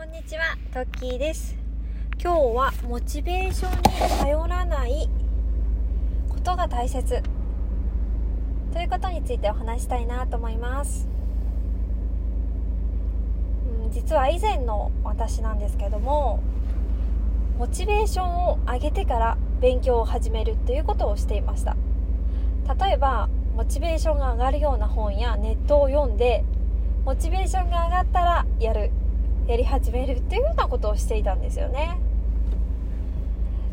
こんにちは、トッキーです。今日はモチベーションに頼らないことが大切ということについてお話したいなと思います。うん実は以前の私なんですけども、モチベーションを上げてから勉強を始めるっていうことをしていました。例えば、モチベーションが上がるような本やネットを読んで、モチベーションが上がったらやるやり始めるっていうようなことをしていたんですよね。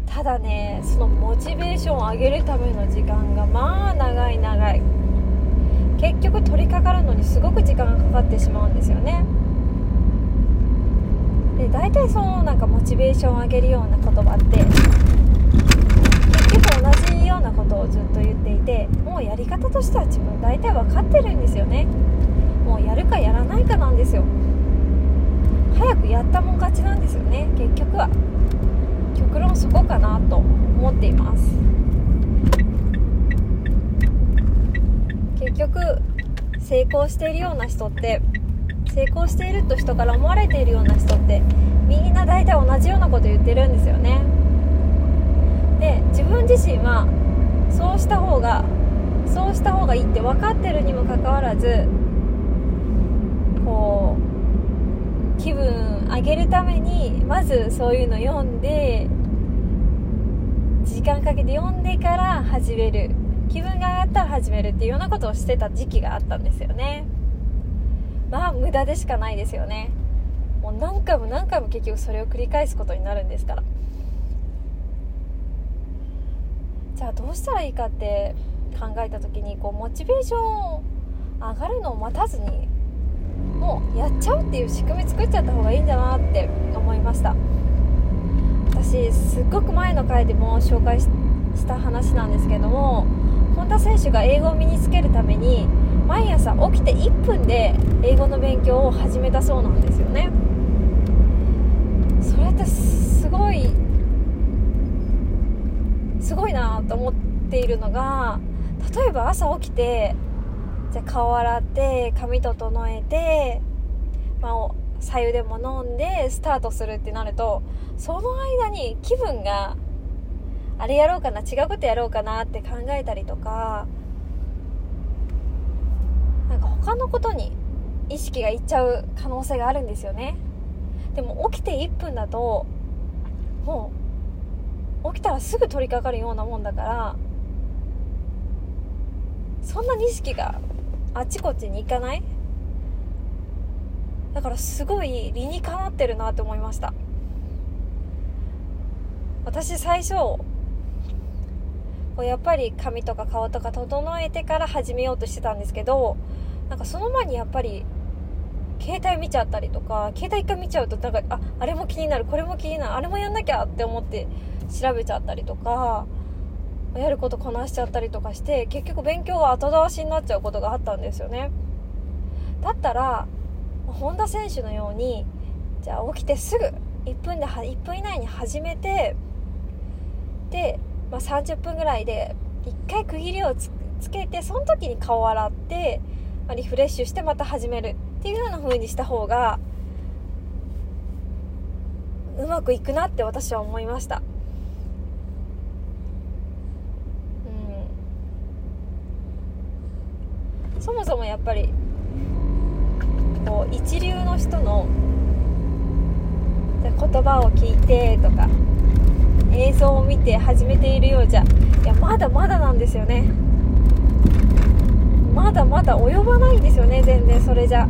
ただねそのモチベーションを上げるための時間がまあ長い長い。結局取り掛かるのにすごく時間がかかってしまうんですよね。で大体そのなんかモチベーションを上げるような言葉って結局同じようなことをずっと言っていてもうやり方としては自分大体分かってるんですよねもうやるかやらないかなんですよ早くやったもん勝ちなんですよね結局は極論そこかなと思っています。結局成功しているような人って成功していると人から思われているような人ってみんな大体同じようなこと言ってるんですよね。で自分自身はそうした方がそうした方がいいって分かってるにもかかわらずこう気分上げるためにまずそういうの読んで時間かけて読んでから始める。気分が上がったら始めるっていうようなことをしてた時期があったんですよね。まあ無駄でしかないですよね。もう何回も何回も結局それを繰り返すことになるんですから。じゃあどうしたらいいかって考えた時にこうモチベーション上がるのを待たずにもうやっちゃうっていう仕組み作っちゃった方がいいんだなって思いました。私すっごく前の回でも紹介した話なんですけども本田選手が英語を身につけるために毎朝起きて1分で英語の勉強を始めたそうなんですよね。それってすごいすごいなと思っているのが例えば朝起きてじゃ顔洗って髪整えて、まあ、左右でも飲んでスタートするってなるとその間に気分があれやろうかな違うことやろうかなって考えたりとかなんか他のことに意識がいっちゃう可能性があるんですよね。でも起きて1分だともう起きたらすぐ取り掛かるようなもんだからそんなに意識があちこちに行かない？だからすごい理にかなってるなって思いました。私最初やっぱり髪とか顔とか整えてから始めようとしてたんですけどなんかその前にやっぱり携帯見ちゃったりとか携帯一回見ちゃうとなんかああれも気になるこれも気になるあれもやんなきゃって思って調べちゃったりとかやることこなしちゃったりとかして結局勉強が後倒しになっちゃうことがあったんですよね。だったら本田選手のようにじゃあ起きてすぐ1分で1分以内に始めてで、まあ、30分ぐらいで1回区切りをつけてその時に顔を洗って、まあ、リフレッシュしてまた始める。っていうような風にした方がうまくいくなって私は思いました。そもそもやっぱり一流の人の言葉を聞いてとか映像を見て始めているようじゃいやまだまだなんですよね。まだまだ及ばないんですよね全然それじゃ。う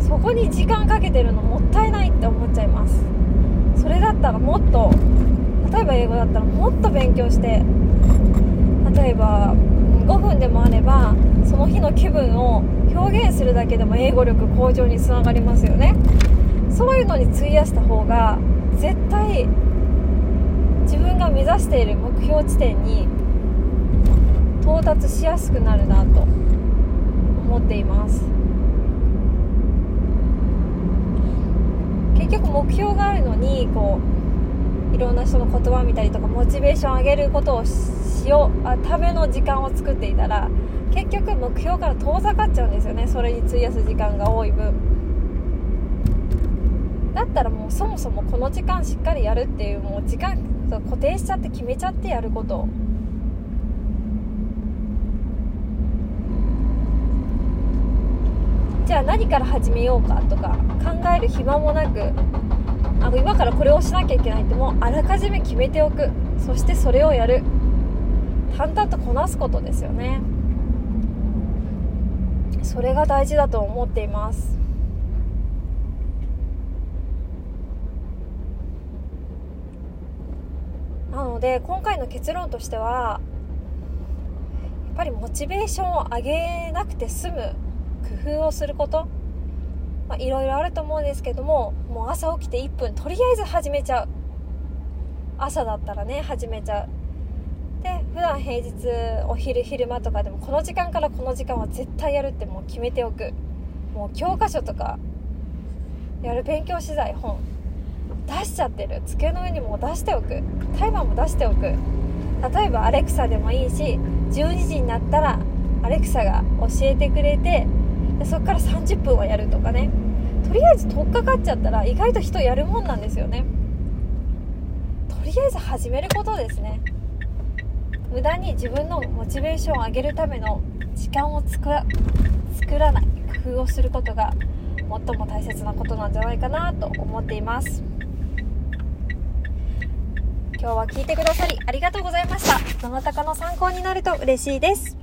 ん。そこに時間かけてるのもったいないって思っちゃいます。それだったらもっと例えば英語だったらもっと勉強して例えば5分でもあればその日の気分を表現するだけでも英語力向上につながりますよね。そういうのに費やした方が絶対自分が目指している目標地点に到達しやすくなるなと思っています。結局目標があるのにこういろんな人の言葉を見たりとかモチベーションを上げることをしようあための時間を作っていたら結局目標から遠ざかっちゃうんですよね。それに費やす時間が多い分。だったらもうそもそもこの時間しっかりやるっていうもう時間固定しちゃって決めちゃってやること。じゃあ何から始めようかとか考える暇もなくあの今からこれをしなきゃいけないってもうあらかじめ決めておく。そしてそれをやる。淡々とこなすことですよね。それが大事だと思っています。なので今回の結論としてはやっぱりモチベーションを上げなくて済む工夫をすること。まいろいろあると思うんですけどももう朝起きて1分とりあえず始めちゃう。朝だったらね始めちゃう。普段平日お昼昼間とかでもこの時間からこの時間は絶対やるってもう決めておく。もう教科書とかやる勉強資材本。出しちゃってる。机の上にも出しておく。タイマーも出しておく。例えばアレクサでもいいし12時になったらアレクサが教えてくれてでそこから30分はやるとかね。とりあえず取っかかっちゃったら意外と人やるもんなんですよね。とりあえず始めることですね。無駄に自分のモチベーションを上げるための時間を作ら作らない工夫をすることが最も大切なことなんじゃないかなと思っています。今日は聞いてくださりありがとうございました。どなたかの参考になると嬉しいです。